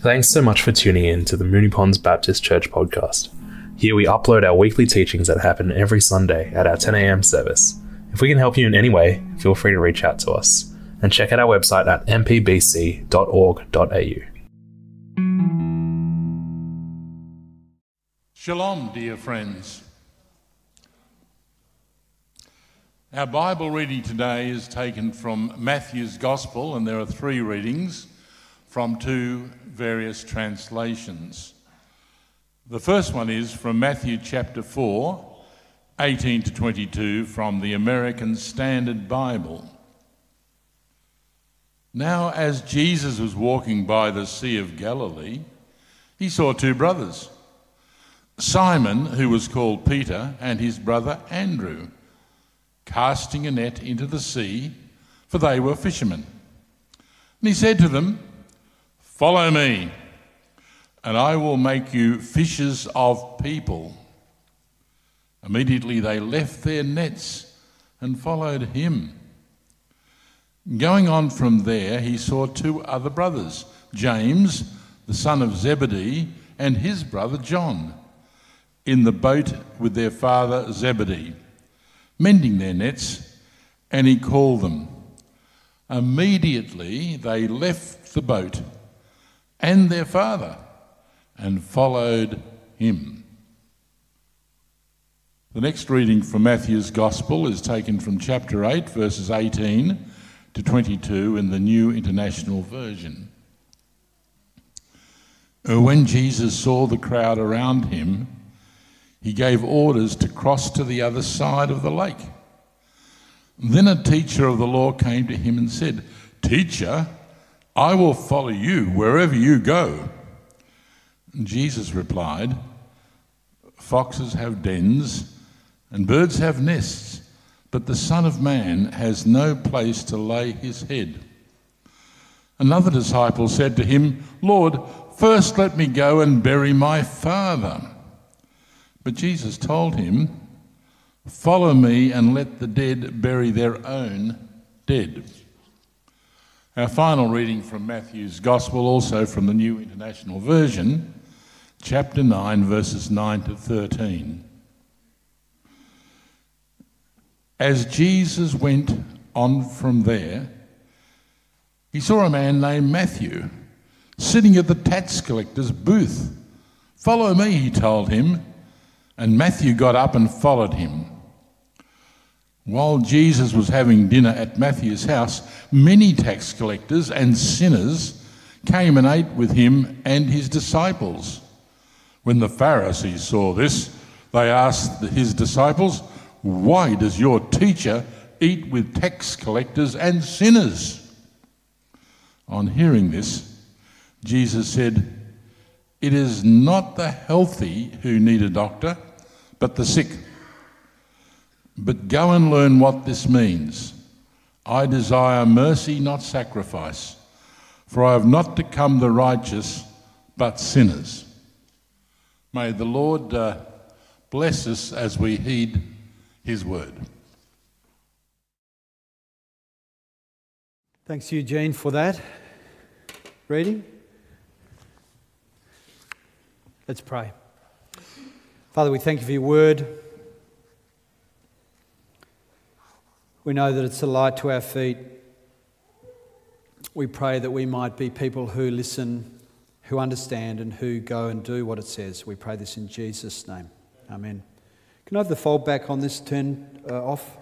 Thanks so much for tuning in to the Moonee Ponds Baptist Church podcast. Here we upload our weekly teachings that happen every Sunday at our 10am service. If we can help you in any way, feel free to reach out to us and check out our website at mpbc.org.au. Shalom, dear friends. Our Bible reading today is taken from Matthew's Gospel, and there are three readings from two various translations. The first one is from Matthew chapter 4, 18 to 22, from the American Standard Bible. Now, as Jesus was walking by the Sea of Galilee, he saw two brothers Simon, who was called Peter, and his brother Andrew, casting a net into the sea, for they were fishermen. And he said to them, Follow me, and I will make you fishers of people. Immediately they left their nets and followed him. Going on from there, he saw two other brothers, James, the son of Zebedee, and his brother John, in the boat with their father Zebedee, mending their nets, and he called them. Immediately they left the boat and their father and followed him. The next reading from Matthew's Gospel is taken from chapter 8, verses 18 to 22 in the New International Version. When Jesus saw the crowd around him, he gave orders to cross to the other side of the lake. Then a teacher of the law came to him and said, Teacher, I will follow you wherever you go. And Jesus replied, Foxes have dens and birds have nests, but the Son of Man has no place to lay his head. Another disciple said to him, Lord, first let me go and bury my father. But Jesus told him, Follow me and let the dead bury their own dead. Our final reading from Matthew's Gospel, also from the New International Version, chapter 9, verses 9 to 13. As Jesus went on from there, he saw a man named Matthew sitting at the tax collector's booth. Follow me, he told him, and Matthew got up and followed him. While Jesus was having dinner at Matthew's house, many tax collectors and sinners came and ate with him and his disciples. When the Pharisees saw this, they asked his disciples, Why does your teacher eat with tax collectors and sinners? On hearing this, Jesus said, It is not the healthy who need a doctor, but the sick. But go and learn what this means. I desire mercy, not sacrifice, for I have not to come the righteous, but sinners. May the Lord uh, bless us as we heed his word. Thanks, Eugene, for that reading. Let's pray. Father, we thank you for your word. We know that it's a light to our feet. We pray that we might be people who listen, who understand, and who go and do what it says. We pray this in Jesus' name. Amen. Can I have the fold back on this turn uh, off,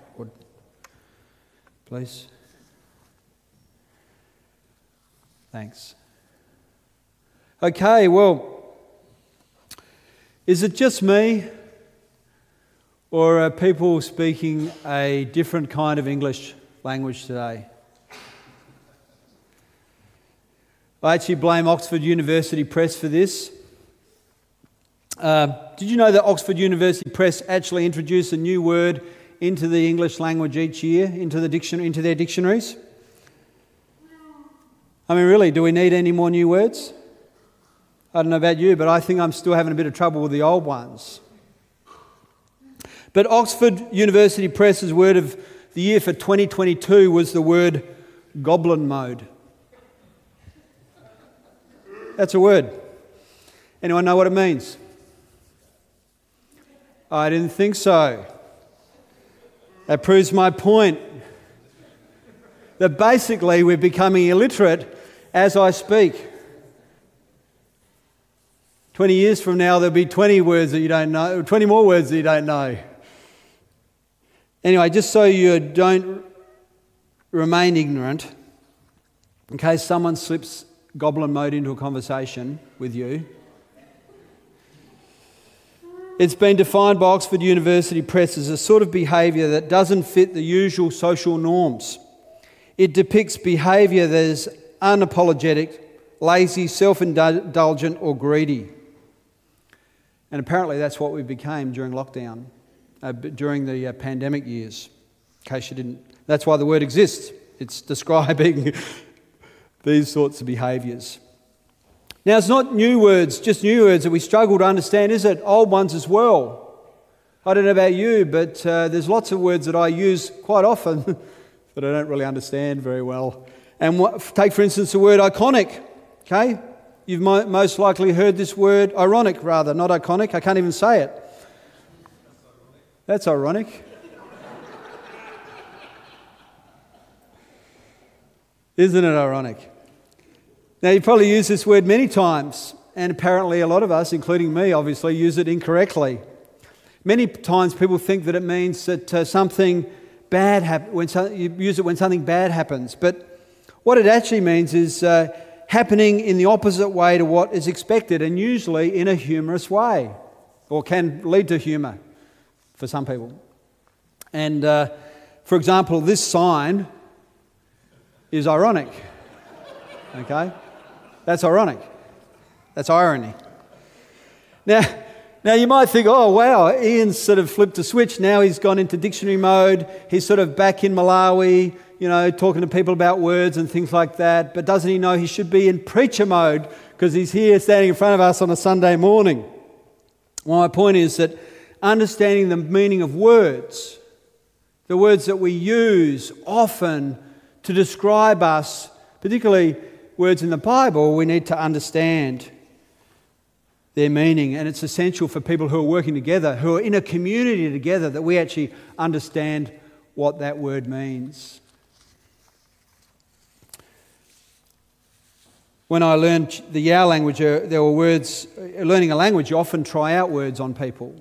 please? Thanks. Okay, well, is it just me or are people speaking a different kind of English language today? I actually blame Oxford University Press for this. Uh, did you know that Oxford University Press actually introduce a new word into the English language each year, into, the dictionary, into their dictionaries? I mean, really, do we need any more new words? I don't know about you, but I think I'm still having a bit of trouble with the old ones. But Oxford University Press's word of the year for 2022 was the word goblin mode. That's a word. Anyone know what it means? I didn't think so. That proves my point. That basically we're becoming illiterate as I speak. 20 years from now, there'll be 20 words that you don't know, 20 more words that you don't know. Anyway, just so you don't remain ignorant, in case someone slips goblin mode into a conversation with you, it's been defined by Oxford University Press as a sort of behaviour that doesn't fit the usual social norms. It depicts behaviour that is unapologetic, lazy, self indulgent, or greedy. And apparently that's what we became during lockdown, uh, during the uh, pandemic years. In case you didn't, that's why the word exists. It's describing these sorts of behaviours. Now, it's not new words, just new words that we struggle to understand, is it? Old ones as well. I don't know about you, but uh, there's lots of words that I use quite often that I don't really understand very well. And what, take, for instance, the word iconic. Okay? You've mo- most likely heard this word, ironic rather, not iconic. I can't even say it. That's ironic. Isn't it ironic? Now, you probably use this word many times, and apparently a lot of us, including me, obviously, use it incorrectly. Many times people think that it means that uh, something bad happens, when so- you use it when something bad happens. But what it actually means is uh, happening in the opposite way to what is expected, and usually in a humorous way, or can lead to humour for some people. And uh, for example, this sign is ironic. Okay? That's ironic. That's irony. Now, now you might think, oh wow, Ian's sort of flipped a switch. Now he's gone into dictionary mode. He's sort of back in Malawi, you know, talking to people about words and things like that. But doesn't he know he should be in preacher mode because he's here standing in front of us on a Sunday morning? Well, my point is that understanding the meaning of words, the words that we use often to describe us, particularly words in the Bible, we need to understand their meaning. And it's essential for people who are working together, who are in a community together, that we actually understand what that word means. When I learned the Yao language, uh, there were words, uh, learning a language, you often try out words on people.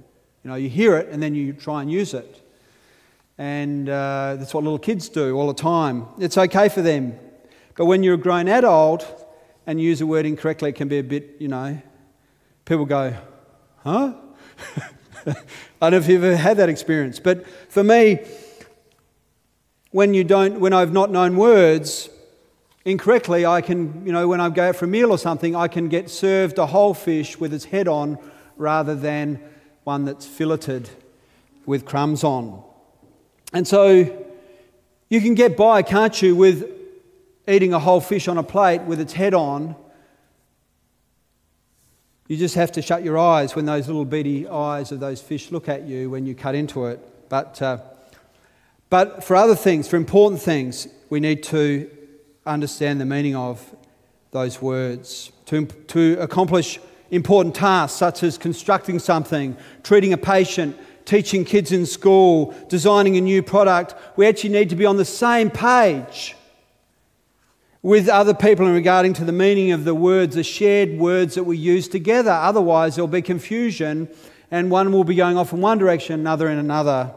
You know, you hear it and then you try and use it. And uh, that's what little kids do all the time. It's okay for them. But when you're a grown adult and use a word incorrectly, it can be a bit, you know, people go, huh? I don't know if you've ever had that experience. But for me, when you don't, when I've not known words incorrectly, I can, you know, when I go out for a meal or something, I can get served a whole fish with its head on rather than one that's filleted with crumbs on. And so you can get by, can't you, with eating a whole fish on a plate with its head on, you just have to shut your eyes when those little beady eyes of those fish look at you when you cut into it. But, uh, but for other things, for important things, we need to understand the meaning of those words. To, to accomplish important tasks such as constructing something, treating a patient, teaching kids in school, designing a new product, we actually need to be on the same page with other people in regarding to the meaning of the words, the shared words that we use together. Otherwise, there'll be confusion, and one will be going off in one direction, another in another.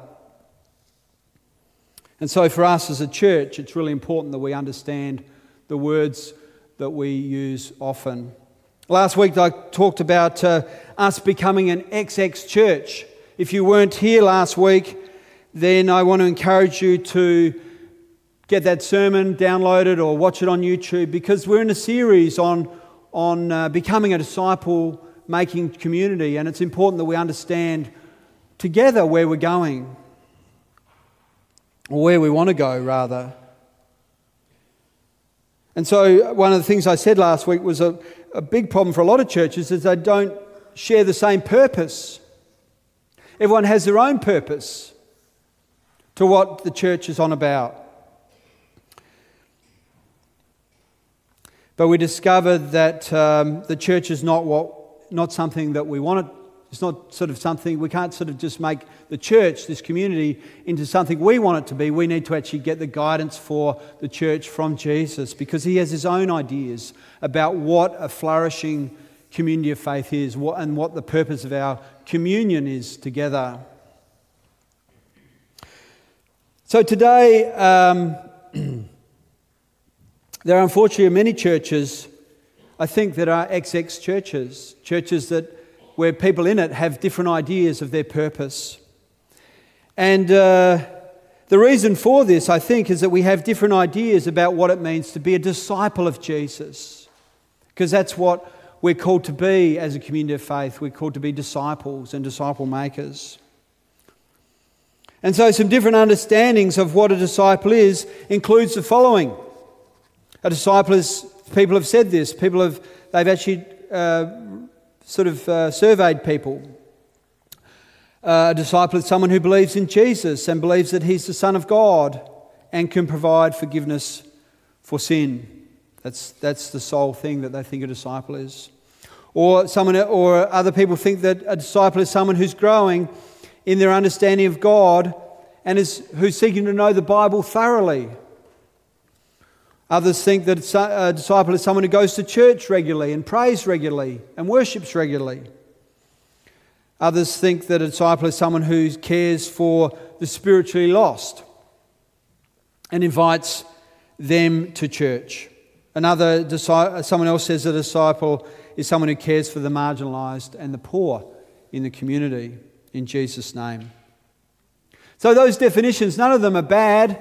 And so, for us as a church, it's really important that we understand the words that we use often. Last week, I talked about uh, us becoming an XX church. If you weren't here last week, then I want to encourage you to get that sermon downloaded or watch it on YouTube because we're in a series on, on uh, becoming a disciple making community, and it's important that we understand together where we're going, or where we want to go, rather. And so, one of the things I said last week was a, a big problem for a lot of churches is they don't share the same purpose. Everyone has their own purpose to what the church is on about. But we discovered that um, the church is not, what, not something that we want it. It's not sort of something, we can't sort of just make the church, this community, into something we want it to be. We need to actually get the guidance for the church from Jesus because he has his own ideas about what a flourishing community of faith is and what the purpose of our communion is together. So today, um, there are unfortunately many churches, I think, that are XX churches, churches that where people in it have different ideas of their purpose. And uh, the reason for this, I think, is that we have different ideas about what it means to be a disciple of Jesus. Because that's what we're called to be as a community of faith. We're called to be disciples and disciple makers. And so, some different understandings of what a disciple is includes the following. A disciple is, people have said this, people have, they've actually uh, sort of uh, surveyed people. Uh, a disciple is someone who believes in Jesus and believes that he's the Son of God and can provide forgiveness for sin. That's, that's the sole thing that they think a disciple is. Or, someone, or other people think that a disciple is someone who's growing in their understanding of God and is, who's seeking to know the Bible thoroughly. Others think that a disciple is someone who goes to church regularly and prays regularly and worships regularly. Others think that a disciple is someone who cares for the spiritually lost and invites them to church. Another someone else says a disciple is someone who cares for the marginalized and the poor in the community in Jesus' name. So, those definitions, none of them are bad.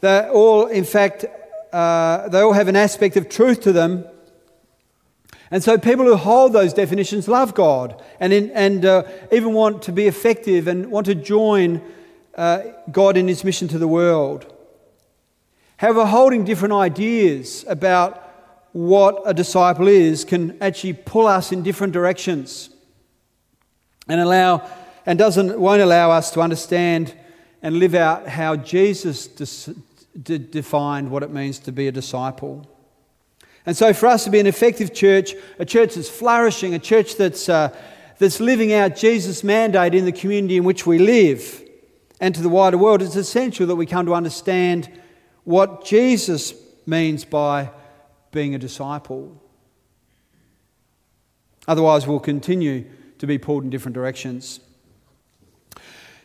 They're all, in fact, uh, they all have an aspect of truth to them. And so, people who hold those definitions love God and, in, and uh, even want to be effective and want to join uh, God in His mission to the world. However, holding different ideas about what a disciple is can actually pull us in different directions and allow and doesn't won't allow us to understand and live out how Jesus de- defined what it means to be a disciple. And so, for us to be an effective church, a church that's flourishing, a church that's, uh, that's living out Jesus' mandate in the community in which we live and to the wider world, it's essential that we come to understand what Jesus means by being a disciple. Otherwise, we'll continue to be pulled in different directions.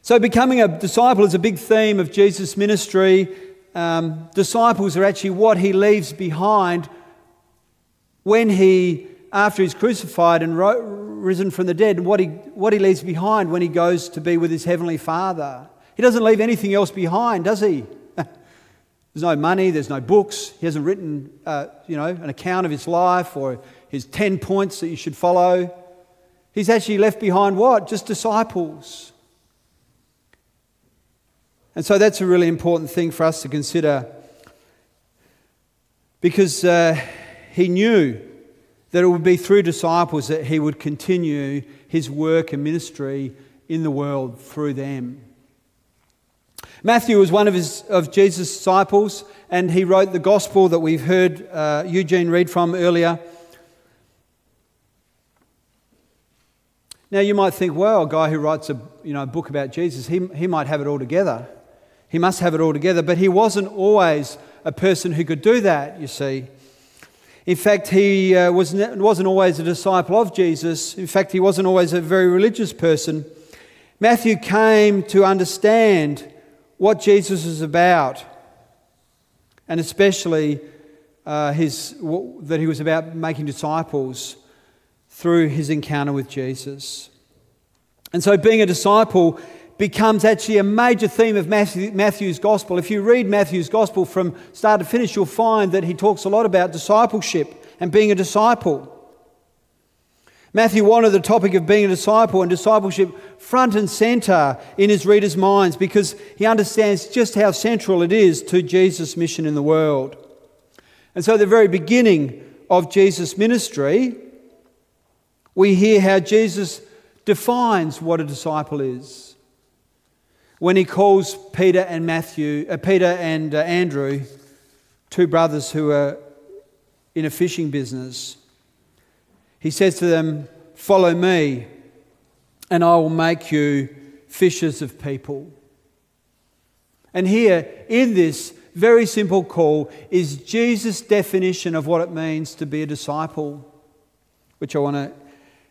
So, becoming a disciple is a big theme of Jesus' ministry. Um, disciples are actually what he leaves behind when he, after he's crucified and ro- risen from the dead, and what he, what he leaves behind when he goes to be with his heavenly Father. He doesn't leave anything else behind, does he? There's no money, there's no books. He hasn't written, uh, you know, an account of his life or his 10 points that you should follow. He's actually left behind what? Just disciples. And so that's a really important thing for us to consider because uh, he knew that it would be through disciples that he would continue his work and ministry in the world through them. Matthew was one of, his, of Jesus' disciples, and he wrote the gospel that we've heard uh, Eugene read from earlier. Now, you might think, well, a guy who writes a you know, book about Jesus, he, he might have it all together. He must have it all together, but he wasn't always a person who could do that, you see. In fact, he uh, was, wasn't always a disciple of Jesus. In fact, he wasn't always a very religious person. Matthew came to understand what Jesus is about, and especially uh, his, that he was about making disciples through his encounter with Jesus. And so, being a disciple becomes actually a major theme of Matthew, Matthew's gospel. If you read Matthew's gospel from start to finish, you'll find that he talks a lot about discipleship and being a disciple. Matthew wanted the topic of being a disciple and discipleship front and center in his readers' minds because he understands just how central it is to Jesus' mission in the world. And so, at the very beginning of Jesus' ministry, we hear how Jesus defines what a disciple is. When he calls Peter and Matthew, uh, Peter and uh, Andrew, two brothers who are in a fishing business. He says to them, Follow me, and I will make you fishers of people. And here, in this very simple call, is Jesus' definition of what it means to be a disciple, which I want to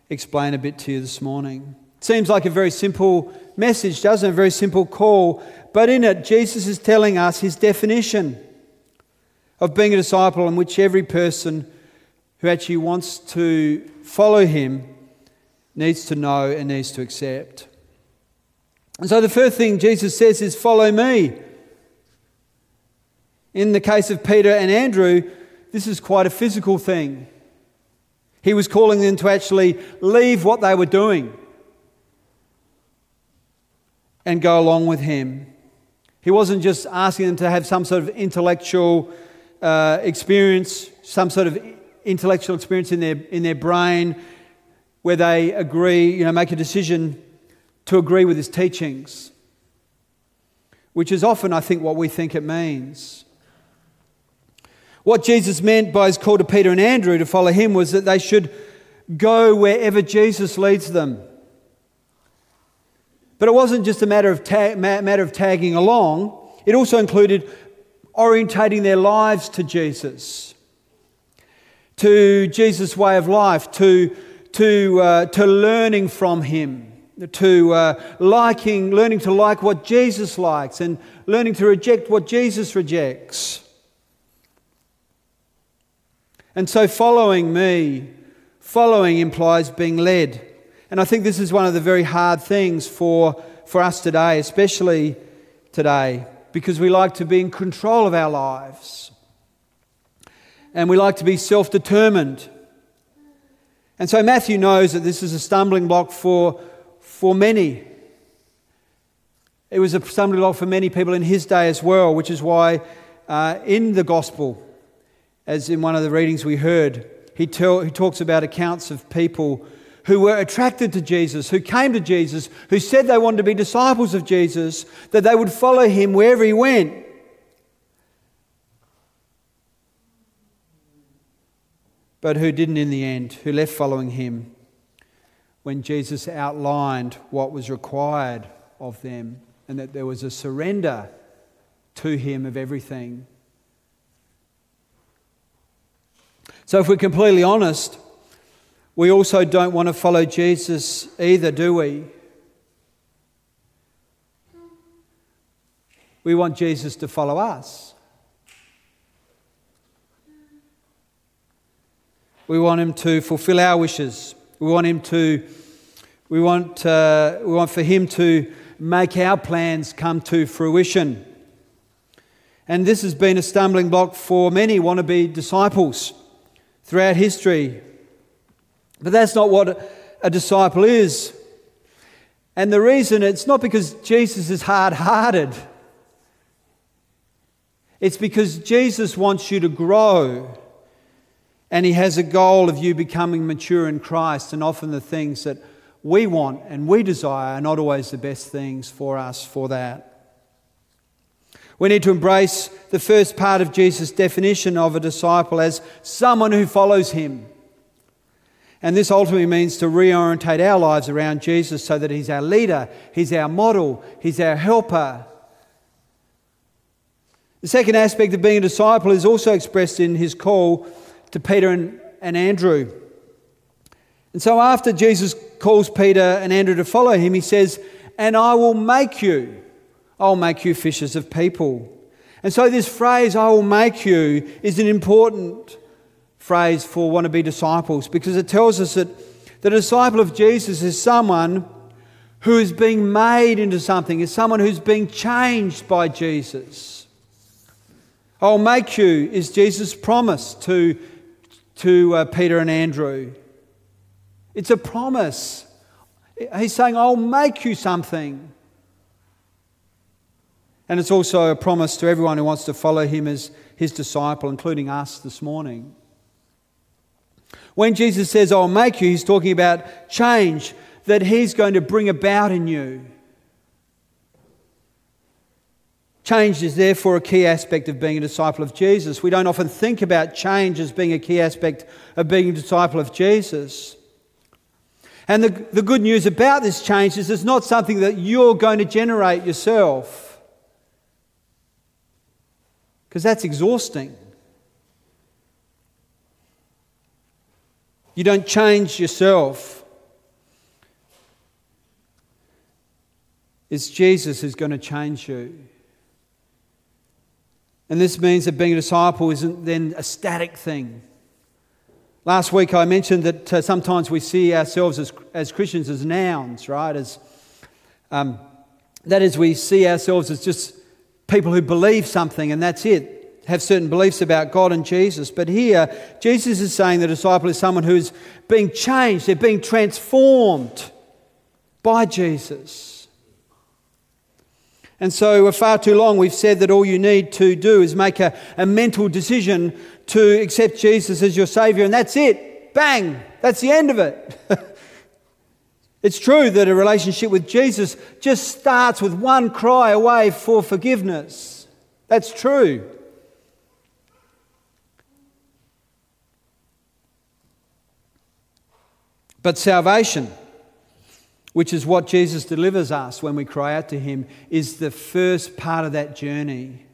explain a bit to you this morning. Seems like a very simple message, doesn't it? A very simple call. But in it, Jesus is telling us his definition of being a disciple, in which every person who actually wants to follow him needs to know and needs to accept. And so the first thing Jesus says is, Follow me. In the case of Peter and Andrew, this is quite a physical thing. He was calling them to actually leave what they were doing and go along with him. He wasn't just asking them to have some sort of intellectual uh, experience, some sort of intellectual experience in their, in their brain where they agree, you know, make a decision to agree with his teachings, which is often, I think, what we think it means. What Jesus meant by his call to Peter and Andrew to follow him was that they should go wherever Jesus leads them. But it wasn't just a matter of, ta- matter of tagging along, it also included orientating their lives to Jesus, to Jesus' way of life, to, to, uh, to learning from him, to uh, liking, learning to like what Jesus likes, and learning to reject what Jesus rejects. And so, following me, following implies being led. And I think this is one of the very hard things for, for us today, especially today, because we like to be in control of our lives. And we like to be self determined. And so Matthew knows that this is a stumbling block for, for many. It was a stumbling block for many people in his day as well, which is why uh, in the gospel, as in one of the readings we heard, he, tell, he talks about accounts of people who were attracted to Jesus, who came to Jesus, who said they wanted to be disciples of Jesus, that they would follow him wherever he went. But who didn't in the end, who left following him when Jesus outlined what was required of them and that there was a surrender to him of everything. So, if we're completely honest, we also don't want to follow Jesus either, do we? We want Jesus to follow us. We want him to fulfill our wishes. We want him to, we want, uh, we want for him to make our plans come to fruition. And this has been a stumbling block for many wannabe disciples throughout history. But that's not what a disciple is. And the reason it's not because Jesus is hard hearted, it's because Jesus wants you to grow. And he has a goal of you becoming mature in Christ. And often the things that we want and we desire are not always the best things for us for that. We need to embrace the first part of Jesus' definition of a disciple as someone who follows him. And this ultimately means to reorientate our lives around Jesus so that He's our leader, He's our model, He's our helper. The second aspect of being a disciple is also expressed in His call to Peter and, and Andrew. And so after Jesus calls Peter and Andrew to follow him, he says, And I will make you, I'll make you fishers of people. And so this phrase, I will make you, is an important phrase for wannabe disciples because it tells us that the disciple of Jesus is someone who is being made into something, is someone who's being changed by Jesus. I'll make you is Jesus' promise to, to uh, Peter and Andrew. It's a promise. He's saying, I'll make you something. And it's also a promise to everyone who wants to follow him as his disciple, including us this morning. When Jesus says, I'll make you, he's talking about change that he's going to bring about in you. Change is therefore a key aspect of being a disciple of Jesus. We don't often think about change as being a key aspect of being a disciple of Jesus. And the, the good news about this change is it's not something that you're going to generate yourself, because that's exhausting. You don't change yourself. It's Jesus who's going to change you. And this means that being a disciple isn't then a static thing. Last week I mentioned that uh, sometimes we see ourselves as, as Christians as nouns, right? As, um, that is, we see ourselves as just people who believe something and that's it, have certain beliefs about God and Jesus. But here, Jesus is saying the disciple is someone who's being changed, they're being transformed by Jesus. And so, for far too long, we've said that all you need to do is make a, a mental decision to accept Jesus as your Savior, and that's it. Bang! That's the end of it. it's true that a relationship with Jesus just starts with one cry away for forgiveness. That's true. But salvation which is what Jesus delivers us when we cry out to Him, is the first part of that journey.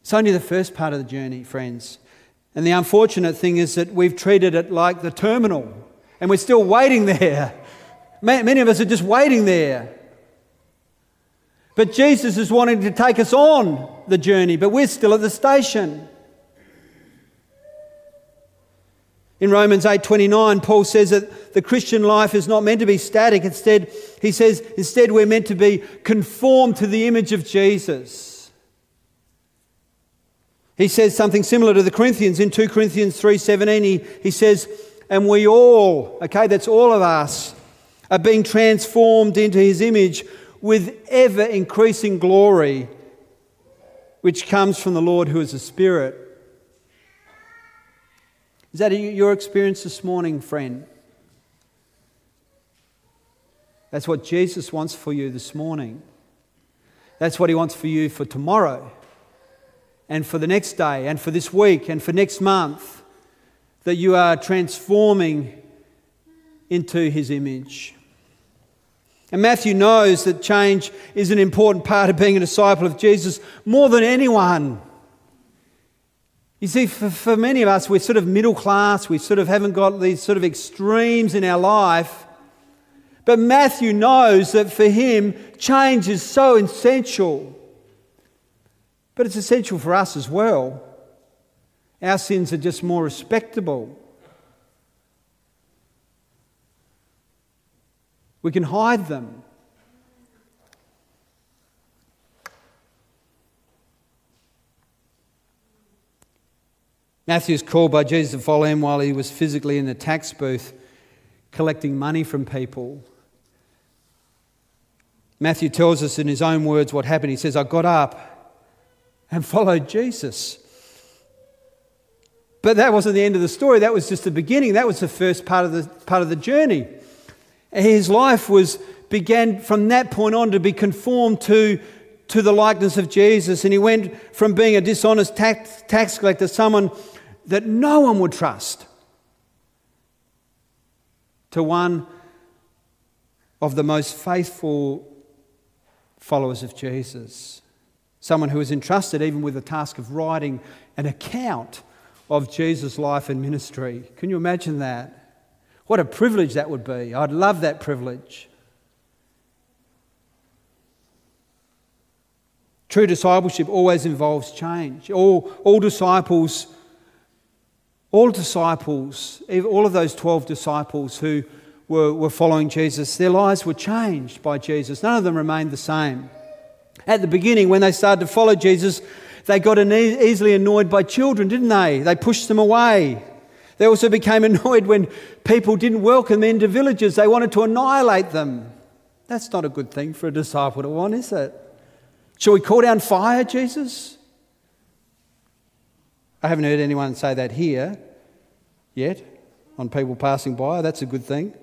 It's only the first part of the journey, friends. And the unfortunate thing is that we've treated it like the terminal, and we're still waiting there. Many of us are just waiting there. But Jesus is wanting to take us on the journey, but we're still at the station. In Romans 8:29, Paul says that the Christian life is not meant to be static. Instead, he says, instead we're meant to be conformed to the image of Jesus. He says something similar to the Corinthians in 2 Corinthians 3:17. He, he says, and we all, okay, that's all of us, are being transformed into his image with ever increasing glory, which comes from the Lord who is a spirit. Is that your experience this morning, friend? That's what Jesus wants for you this morning. That's what He wants for you for tomorrow, and for the next day, and for this week, and for next month. That you are transforming into His image. And Matthew knows that change is an important part of being a disciple of Jesus more than anyone. You see, for, for many of us, we're sort of middle class. We sort of haven't got these sort of extremes in our life. But Matthew knows that for him, change is so essential. But it's essential for us as well. Our sins are just more respectable. We can hide them. Matthew is called by Jesus to follow him while he was physically in the tax booth collecting money from people. Matthew tells us in his own words what happened. He says, I got up and followed Jesus. But that wasn't the end of the story. That was just the beginning. That was the first part of the, part of the journey. His life was began from that point on to be conformed to, to the likeness of Jesus. And he went from being a dishonest tax, tax collector, someone that no one would trust to one of the most faithful followers of Jesus. Someone who was entrusted even with the task of writing an account of Jesus' life and ministry. Can you imagine that? What a privilege that would be. I'd love that privilege. True discipleship always involves change. All, all disciples all disciples, all of those 12 disciples who were, were following Jesus, their lives were changed by Jesus. None of them remained the same. At the beginning, when they started to follow Jesus, they got easily annoyed by children, didn't they? They pushed them away. They also became annoyed when people didn't welcome them into villages. They wanted to annihilate them. That's not a good thing for a disciple to want, is it? Shall we call down fire, Jesus? I haven't heard anyone say that here yet on people passing by. That's a good thing.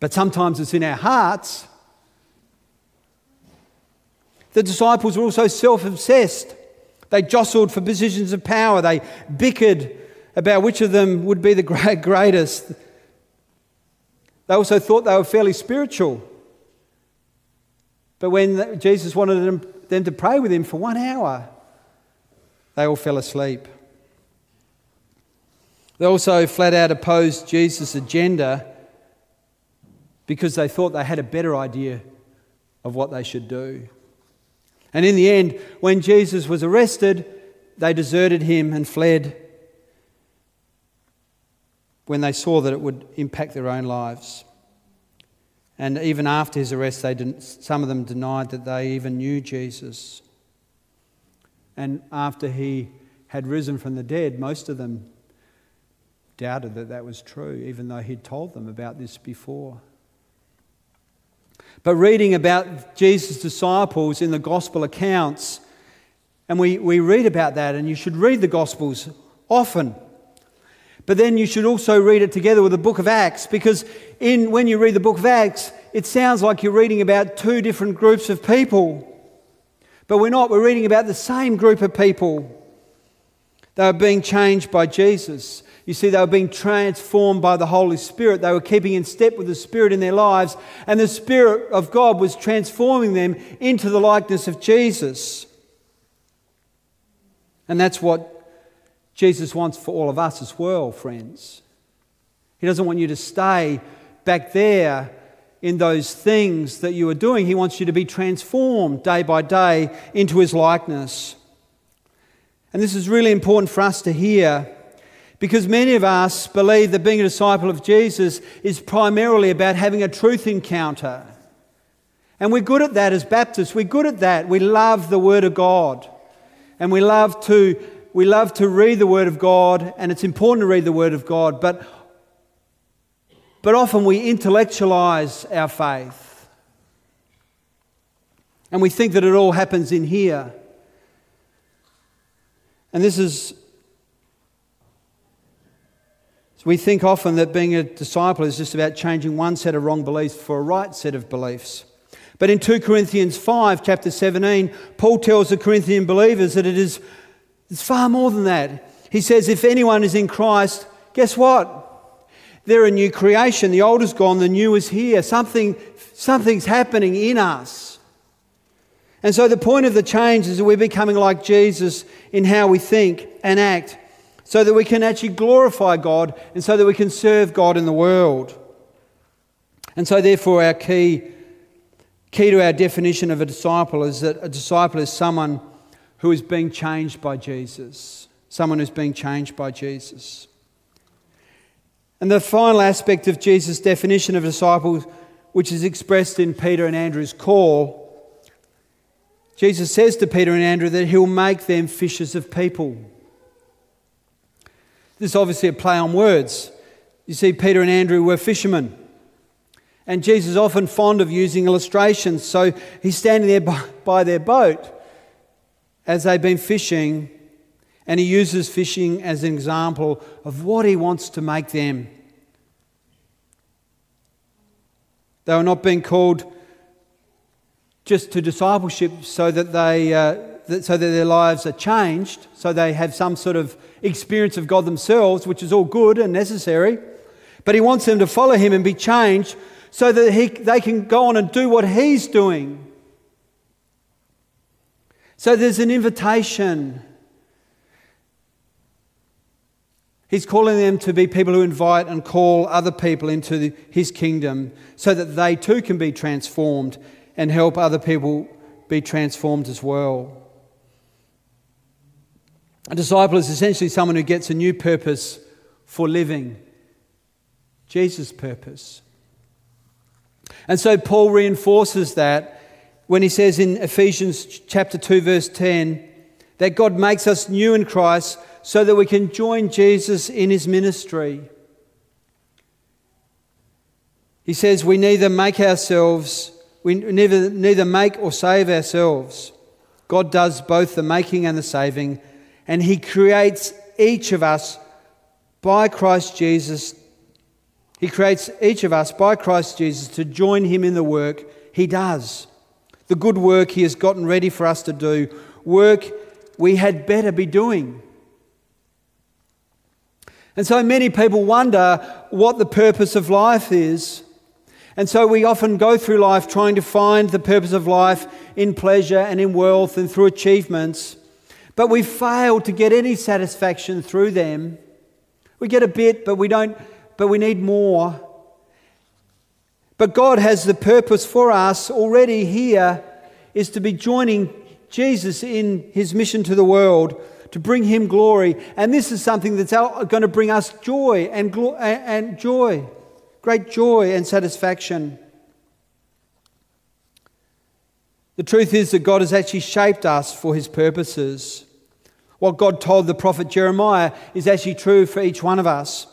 But sometimes it's in our hearts. The disciples were also self obsessed. They jostled for positions of power. They bickered about which of them would be the greatest. They also thought they were fairly spiritual. But when Jesus wanted them, them to pray with him for one hour, they all fell asleep. They also flat out opposed Jesus' agenda because they thought they had a better idea of what they should do. And in the end, when Jesus was arrested, they deserted him and fled when they saw that it would impact their own lives. And even after his arrest, they didn't, some of them denied that they even knew Jesus. And after he had risen from the dead, most of them doubted that that was true, even though he'd told them about this before. But reading about Jesus' disciples in the gospel accounts, and we, we read about that, and you should read the gospels often. But then you should also read it together with the book of Acts, because in, when you read the book of Acts, it sounds like you're reading about two different groups of people. But we're not, we're reading about the same group of people. They were being changed by Jesus. You see, they were being transformed by the Holy Spirit. They were keeping in step with the Spirit in their lives, and the Spirit of God was transforming them into the likeness of Jesus. And that's what Jesus wants for all of us as well, friends. He doesn't want you to stay back there in those things that you are doing. He wants you to be transformed day by day into His likeness. And this is really important for us to hear because many of us believe that being a disciple of Jesus is primarily about having a truth encounter. And we're good at that as Baptists. We're good at that. We love the Word of God. And we love to, we love to read the Word of God, and it's important to read the Word of God, but, but often we intellectualize our faith. And we think that it all happens in here. And this is. So we think often that being a disciple is just about changing one set of wrong beliefs for a right set of beliefs. But in 2 Corinthians 5, chapter 17, Paul tells the Corinthian believers that it is it's far more than that. He says, if anyone is in Christ, guess what? They're a new creation. The old is gone, the new is here. Something, something's happening in us. And so the point of the change is that we're becoming like Jesus in how we think and act so that we can actually glorify God and so that we can serve God in the world. And so, therefore, our key, key to our definition of a disciple is that a disciple is someone who is being changed by Jesus. Someone who's being changed by Jesus. And the final aspect of Jesus' definition of disciples, which is expressed in Peter and Andrew's call, Jesus says to Peter and Andrew that he'll make them fishers of people. This is obviously a play on words. You see, Peter and Andrew were fishermen. And Jesus is often fond of using illustrations. So he's standing there by, their boat as they've been fishing, and he uses fishing as an example of what he wants to make them. They were not being called just to discipleship so that they uh, so that their lives are changed, so they have some sort of experience of God themselves, which is all good and necessary. But He wants them to follow Him and be changed so that he, they can go on and do what He's doing. So there's an invitation. He's calling them to be people who invite and call other people into the, His kingdom so that they too can be transformed and help other people be transformed as well. A disciple is essentially someone who gets a new purpose for living, Jesus' purpose. And so Paul reinforces that when he says in Ephesians chapter 2 verse 10 that God makes us new in Christ so that we can join Jesus in his ministry. He says we neither make ourselves we neither, neither make or save ourselves. God does both the making and the saving, and He creates each of us by Christ Jesus. He creates each of us by Christ Jesus to join Him in the work He does. the good work He has gotten ready for us to do, work we had better be doing. And so many people wonder what the purpose of life is. And so we often go through life trying to find the purpose of life in pleasure and in wealth and through achievements. But we fail to get any satisfaction through them. We get a bit, but we don't, but we need more. But God has the purpose for us already here is to be joining Jesus in his mission to the world to bring him glory. And this is something that's going to bring us joy and, glo- and joy, great joy and satisfaction. The truth is that God has actually shaped us for his purposes. What God told the prophet Jeremiah is actually true for each one of us.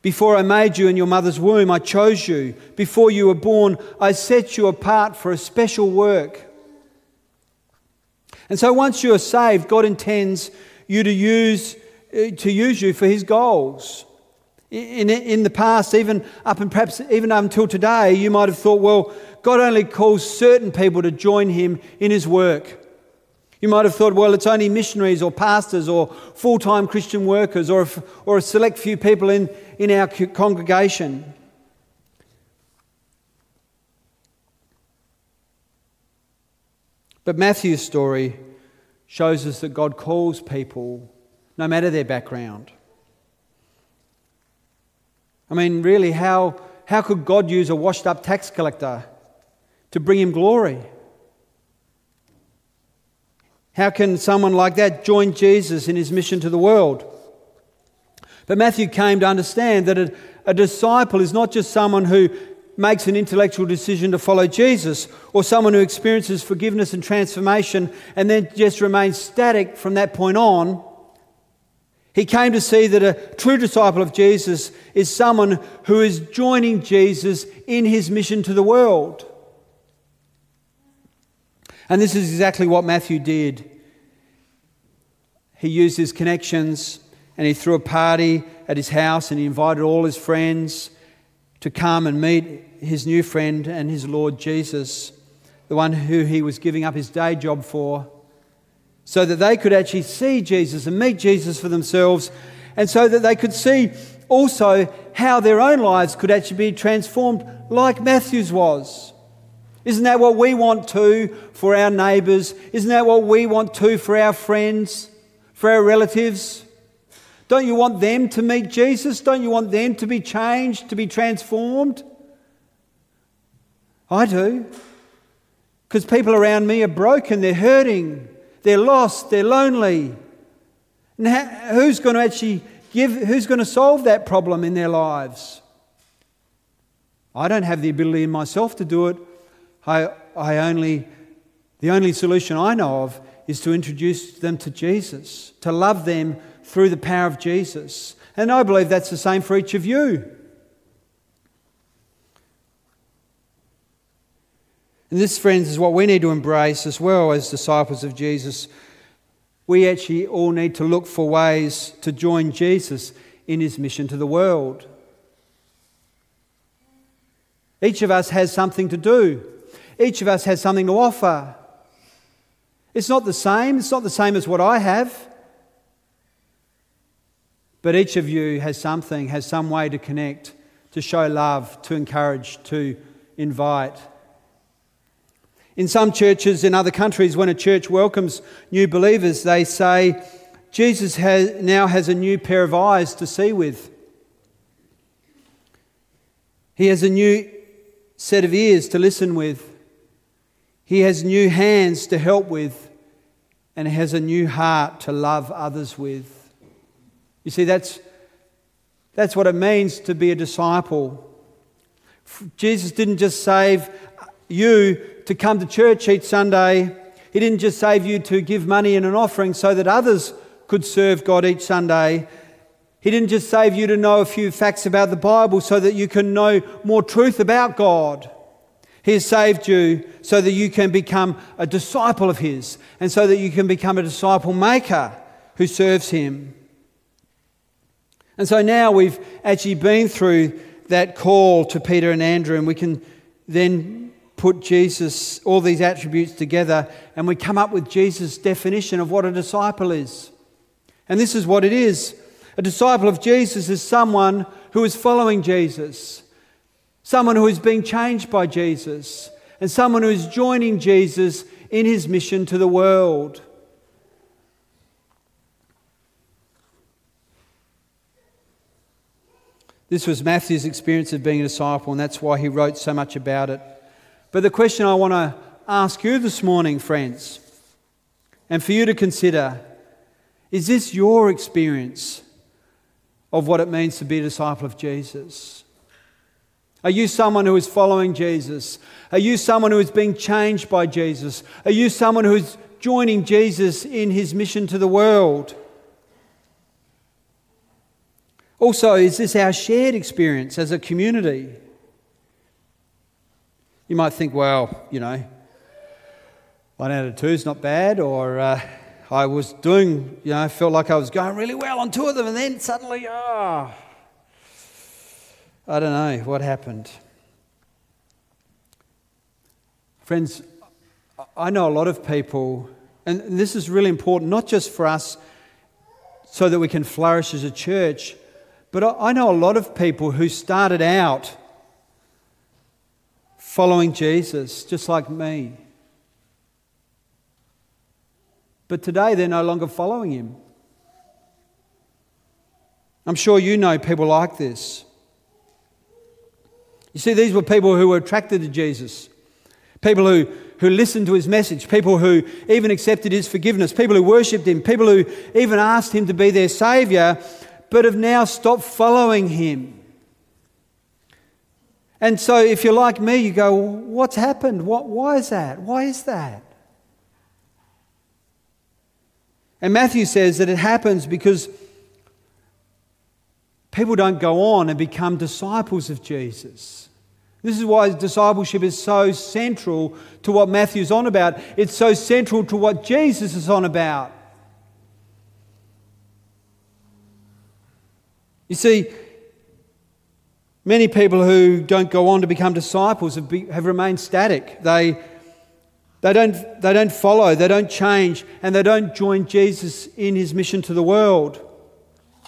Before I made you in your mother's womb, I chose you. Before you were born, I set you apart for a special work. And so once you are saved, God intends you to use, uh, to use you for his goals. In, in the past, even up and perhaps even until today, you might have thought, well, God only calls certain people to join him in his work. You might have thought, well, it's only missionaries or pastors or full time Christian workers or, or a select few people in, in our congregation. But Matthew's story shows us that God calls people no matter their background. I mean, really, how, how could God use a washed up tax collector to bring him glory? How can someone like that join Jesus in his mission to the world? But Matthew came to understand that a, a disciple is not just someone who makes an intellectual decision to follow Jesus, or someone who experiences forgiveness and transformation and then just remains static from that point on. He came to see that a true disciple of Jesus is someone who is joining Jesus in his mission to the world. And this is exactly what Matthew did. He used his connections and he threw a party at his house and he invited all his friends to come and meet his new friend and his Lord Jesus, the one who he was giving up his day job for, so that they could actually see Jesus and meet Jesus for themselves, and so that they could see also how their own lives could actually be transformed like Matthew's was. Isn't that what we want to for our neighbours? Isn't that what we want to for our friends, for our relatives? Don't you want them to meet Jesus? Don't you want them to be changed, to be transformed? I do. Because people around me are broken, they're hurting, they're lost, they're lonely. And who's going to actually give, who's going to solve that problem in their lives? I don't have the ability in myself to do it. I, I only, the only solution I know of is to introduce them to Jesus, to love them through the power of Jesus. And I believe that's the same for each of you. And this, friends, is what we need to embrace as well as disciples of Jesus. We actually all need to look for ways to join Jesus in his mission to the world. Each of us has something to do, each of us has something to offer. It's not the same, it's not the same as what I have. But each of you has something, has some way to connect, to show love, to encourage, to invite. In some churches in other countries, when a church welcomes new believers, they say, Jesus has, now has a new pair of eyes to see with. He has a new set of ears to listen with. He has new hands to help with. And has a new heart to love others with. You see, that's, that's what it means to be a disciple. Jesus didn't just save you to come to church each Sunday. He didn't just save you to give money in an offering so that others could serve God each Sunday. He didn't just save you to know a few facts about the Bible so that you can know more truth about God. He has saved you so that you can become a disciple of His and so that you can become a disciple maker who serves Him. And so now we've actually been through that call to Peter and Andrew, and we can then put Jesus, all these attributes together, and we come up with Jesus' definition of what a disciple is. And this is what it is a disciple of Jesus is someone who is following Jesus, someone who is being changed by Jesus, and someone who is joining Jesus in his mission to the world. This was Matthew's experience of being a disciple, and that's why he wrote so much about it. But the question I want to ask you this morning, friends, and for you to consider is this your experience of what it means to be a disciple of Jesus? Are you someone who is following Jesus? Are you someone who is being changed by Jesus? Are you someone who is joining Jesus in his mission to the world? Also, is this our shared experience as a community? You might think, well, you know, one out of two is not bad, or uh, I was doing, you know, I felt like I was going really well on two of them, and then suddenly, ah, oh, I don't know what happened. Friends, I know a lot of people, and this is really important, not just for us so that we can flourish as a church but I know a lot of people who started out following Jesus, just like me. But today they're no longer following him. I'm sure you know people like this. You see, these were people who were attracted to Jesus, people who, who listened to his message, people who even accepted his forgiveness, people who worshipped him, people who even asked him to be their Saviour but have now stopped following him. And so, if you're like me, you go, What's happened? What, why is that? Why is that? And Matthew says that it happens because people don't go on and become disciples of Jesus. This is why discipleship is so central to what Matthew's on about. It's so central to what Jesus is on about. You see, many people who don't go on to become disciples have, be, have remained static. They, they, don't, they don't follow, they don't change, and they don't join Jesus in his mission to the world.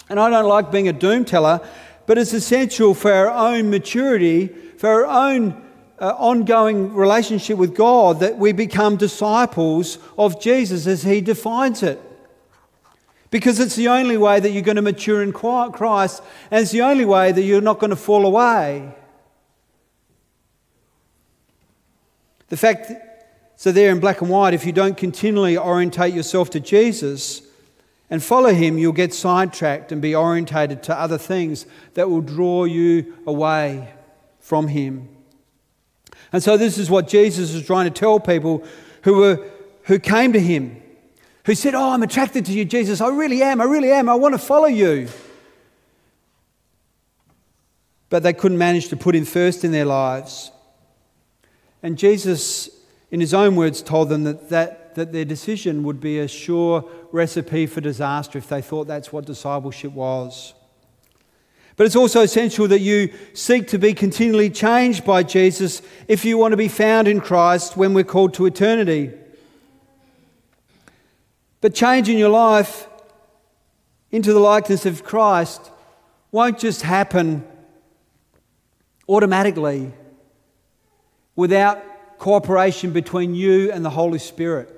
And I don't like being a doom teller, but it's essential for our own maturity, for our own uh, ongoing relationship with God, that we become disciples of Jesus as he defines it. Because it's the only way that you're going to mature in Christ, and it's the only way that you're not going to fall away. The fact, so there in black and white, if you don't continually orientate yourself to Jesus and follow Him, you'll get sidetracked and be orientated to other things that will draw you away from Him. And so, this is what Jesus is trying to tell people who, were, who came to Him who said, Oh, I'm attracted to you, Jesus. I really am. I really am. I want to follow you. But they couldn't manage to put him first in their lives. And Jesus, in his own words, told them that, that, that their decision would be a sure recipe for disaster if they thought that's what discipleship was. But it's also essential that you seek to be continually changed by Jesus if you want to be found in Christ when we're called to eternity. But changing your life into the likeness of Christ won't just happen automatically without cooperation between you and the Holy Spirit.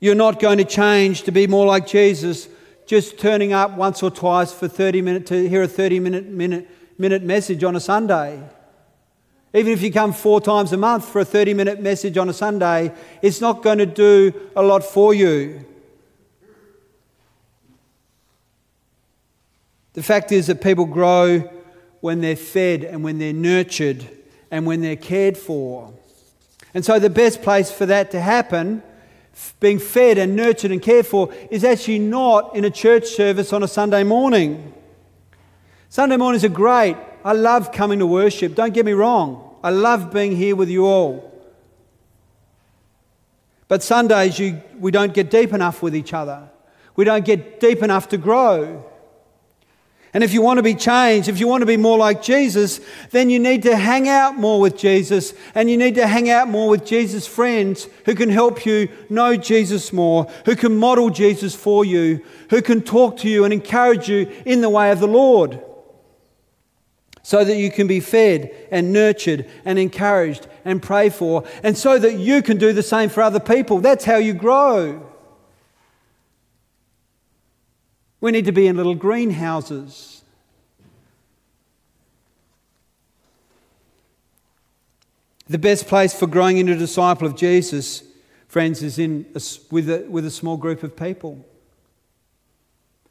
You're not going to change to be more like Jesus just turning up once or twice for 30 minutes to hear a 30 minute, minute, minute message on a Sunday. Even if you come four times a month for a 30 minute message on a Sunday, it's not going to do a lot for you. The fact is that people grow when they're fed and when they're nurtured and when they're cared for. And so, the best place for that to happen, being fed and nurtured and cared for, is actually not in a church service on a Sunday morning. Sunday mornings are great. I love coming to worship, don't get me wrong. I love being here with you all. But Sundays, you, we don't get deep enough with each other. We don't get deep enough to grow. And if you want to be changed, if you want to be more like Jesus, then you need to hang out more with Jesus and you need to hang out more with Jesus' friends who can help you know Jesus more, who can model Jesus for you, who can talk to you and encourage you in the way of the Lord. So that you can be fed and nurtured and encouraged and prayed for, and so that you can do the same for other people. That's how you grow. We need to be in little greenhouses. The best place for growing into a disciple of Jesus, friends, is in a, with, a, with a small group of people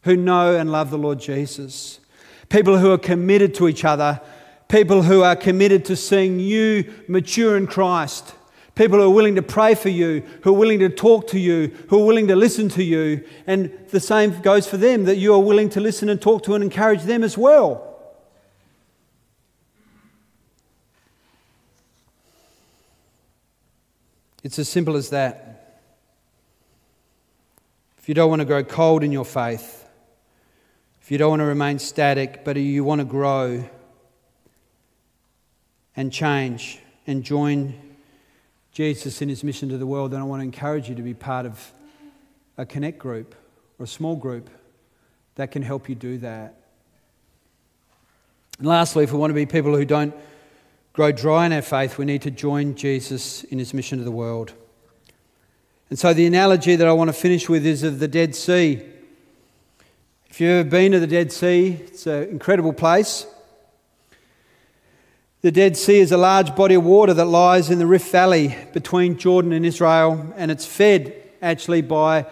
who know and love the Lord Jesus. People who are committed to each other, people who are committed to seeing you mature in Christ People who are willing to pray for you, who are willing to talk to you, who are willing to listen to you. And the same goes for them, that you are willing to listen and talk to and encourage them as well. It's as simple as that. If you don't want to grow cold in your faith, if you don't want to remain static, but you want to grow and change and join Jesus in his mission to the world, then I want to encourage you to be part of a connect group or a small group that can help you do that. And lastly, if we want to be people who don't grow dry in our faith, we need to join Jesus in his mission to the world. And so the analogy that I want to finish with is of the Dead Sea. If you've ever been to the Dead Sea, it's an incredible place. The Dead Sea is a large body of water that lies in the Rift Valley between Jordan and Israel, and it's fed actually by,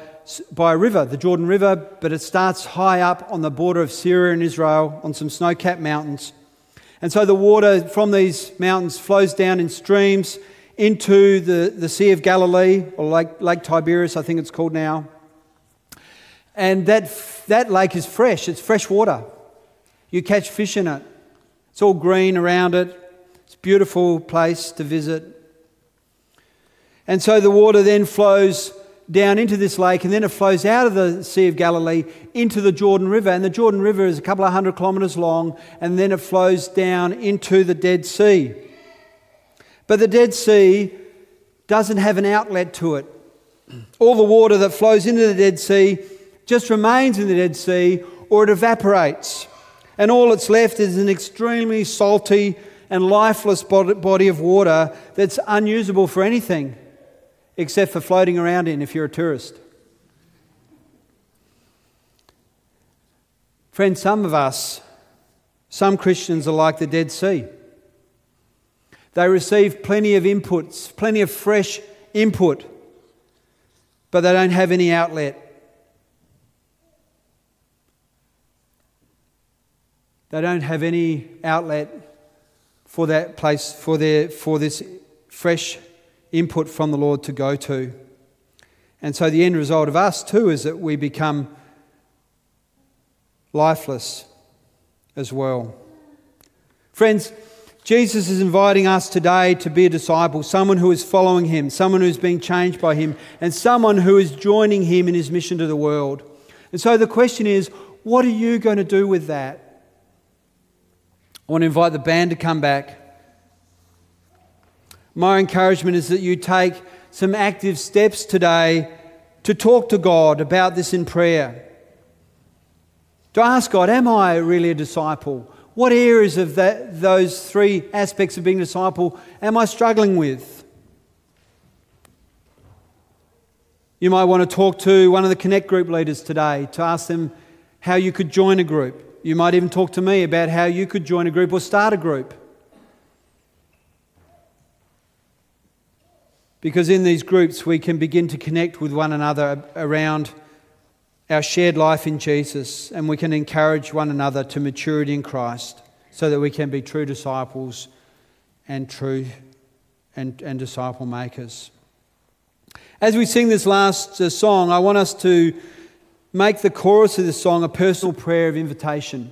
by a river, the Jordan River, but it starts high up on the border of Syria and Israel on some snow capped mountains. And so the water from these mountains flows down in streams into the, the Sea of Galilee, or Lake, Lake Tiberias, I think it's called now. And that, that lake is fresh, it's fresh water. You catch fish in it. It's all green around it. It's a beautiful place to visit. And so the water then flows down into this lake and then it flows out of the Sea of Galilee into the Jordan River. And the Jordan River is a couple of hundred kilometres long and then it flows down into the Dead Sea. But the Dead Sea doesn't have an outlet to it. All the water that flows into the Dead Sea just remains in the Dead Sea or it evaporates and all that's left is an extremely salty and lifeless body of water that's unusable for anything except for floating around in if you're a tourist. Friends, some of us, some Christians are like the Dead Sea. They receive plenty of inputs, plenty of fresh input, but they don't have any outlet. They don't have any outlet for that place, for, their, for this fresh input from the Lord to go to. And so the end result of us, too, is that we become lifeless as well. Friends, Jesus is inviting us today to be a disciple, someone who is following him, someone who is being changed by him, and someone who is joining him in his mission to the world. And so the question is what are you going to do with that? I want to invite the band to come back. My encouragement is that you take some active steps today to talk to God about this in prayer. To ask God, Am I really a disciple? What areas of that, those three aspects of being a disciple am I struggling with? You might want to talk to one of the Connect group leaders today to ask them how you could join a group. You might even talk to me about how you could join a group or start a group. Because in these groups, we can begin to connect with one another around our shared life in Jesus, and we can encourage one another to maturity in Christ so that we can be true disciples and true and, and disciple makers. As we sing this last uh, song, I want us to make the chorus of this song a personal prayer of invitation.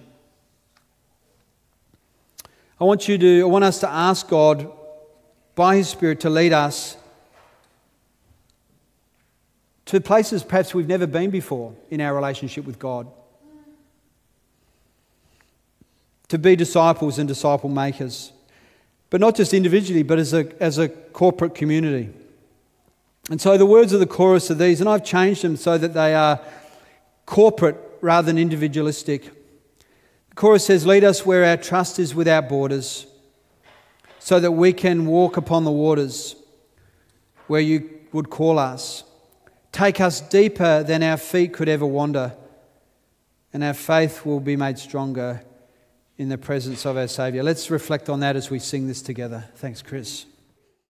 I want you to, I want us to ask God by His Spirit to lead us to places perhaps we've never been before in our relationship with God. to be disciples and disciple makers. But not just individually, but as a, as a corporate community. And so the words of the chorus are these, and I've changed them so that they are corporate rather than individualistic. The chorus says, Lead us where our trust is without borders, so that we can walk upon the waters where you would call us. Take us deeper than our feet could ever wander, and our faith will be made stronger in the presence of our Saviour. Let's reflect on that as we sing this together. Thanks, Chris.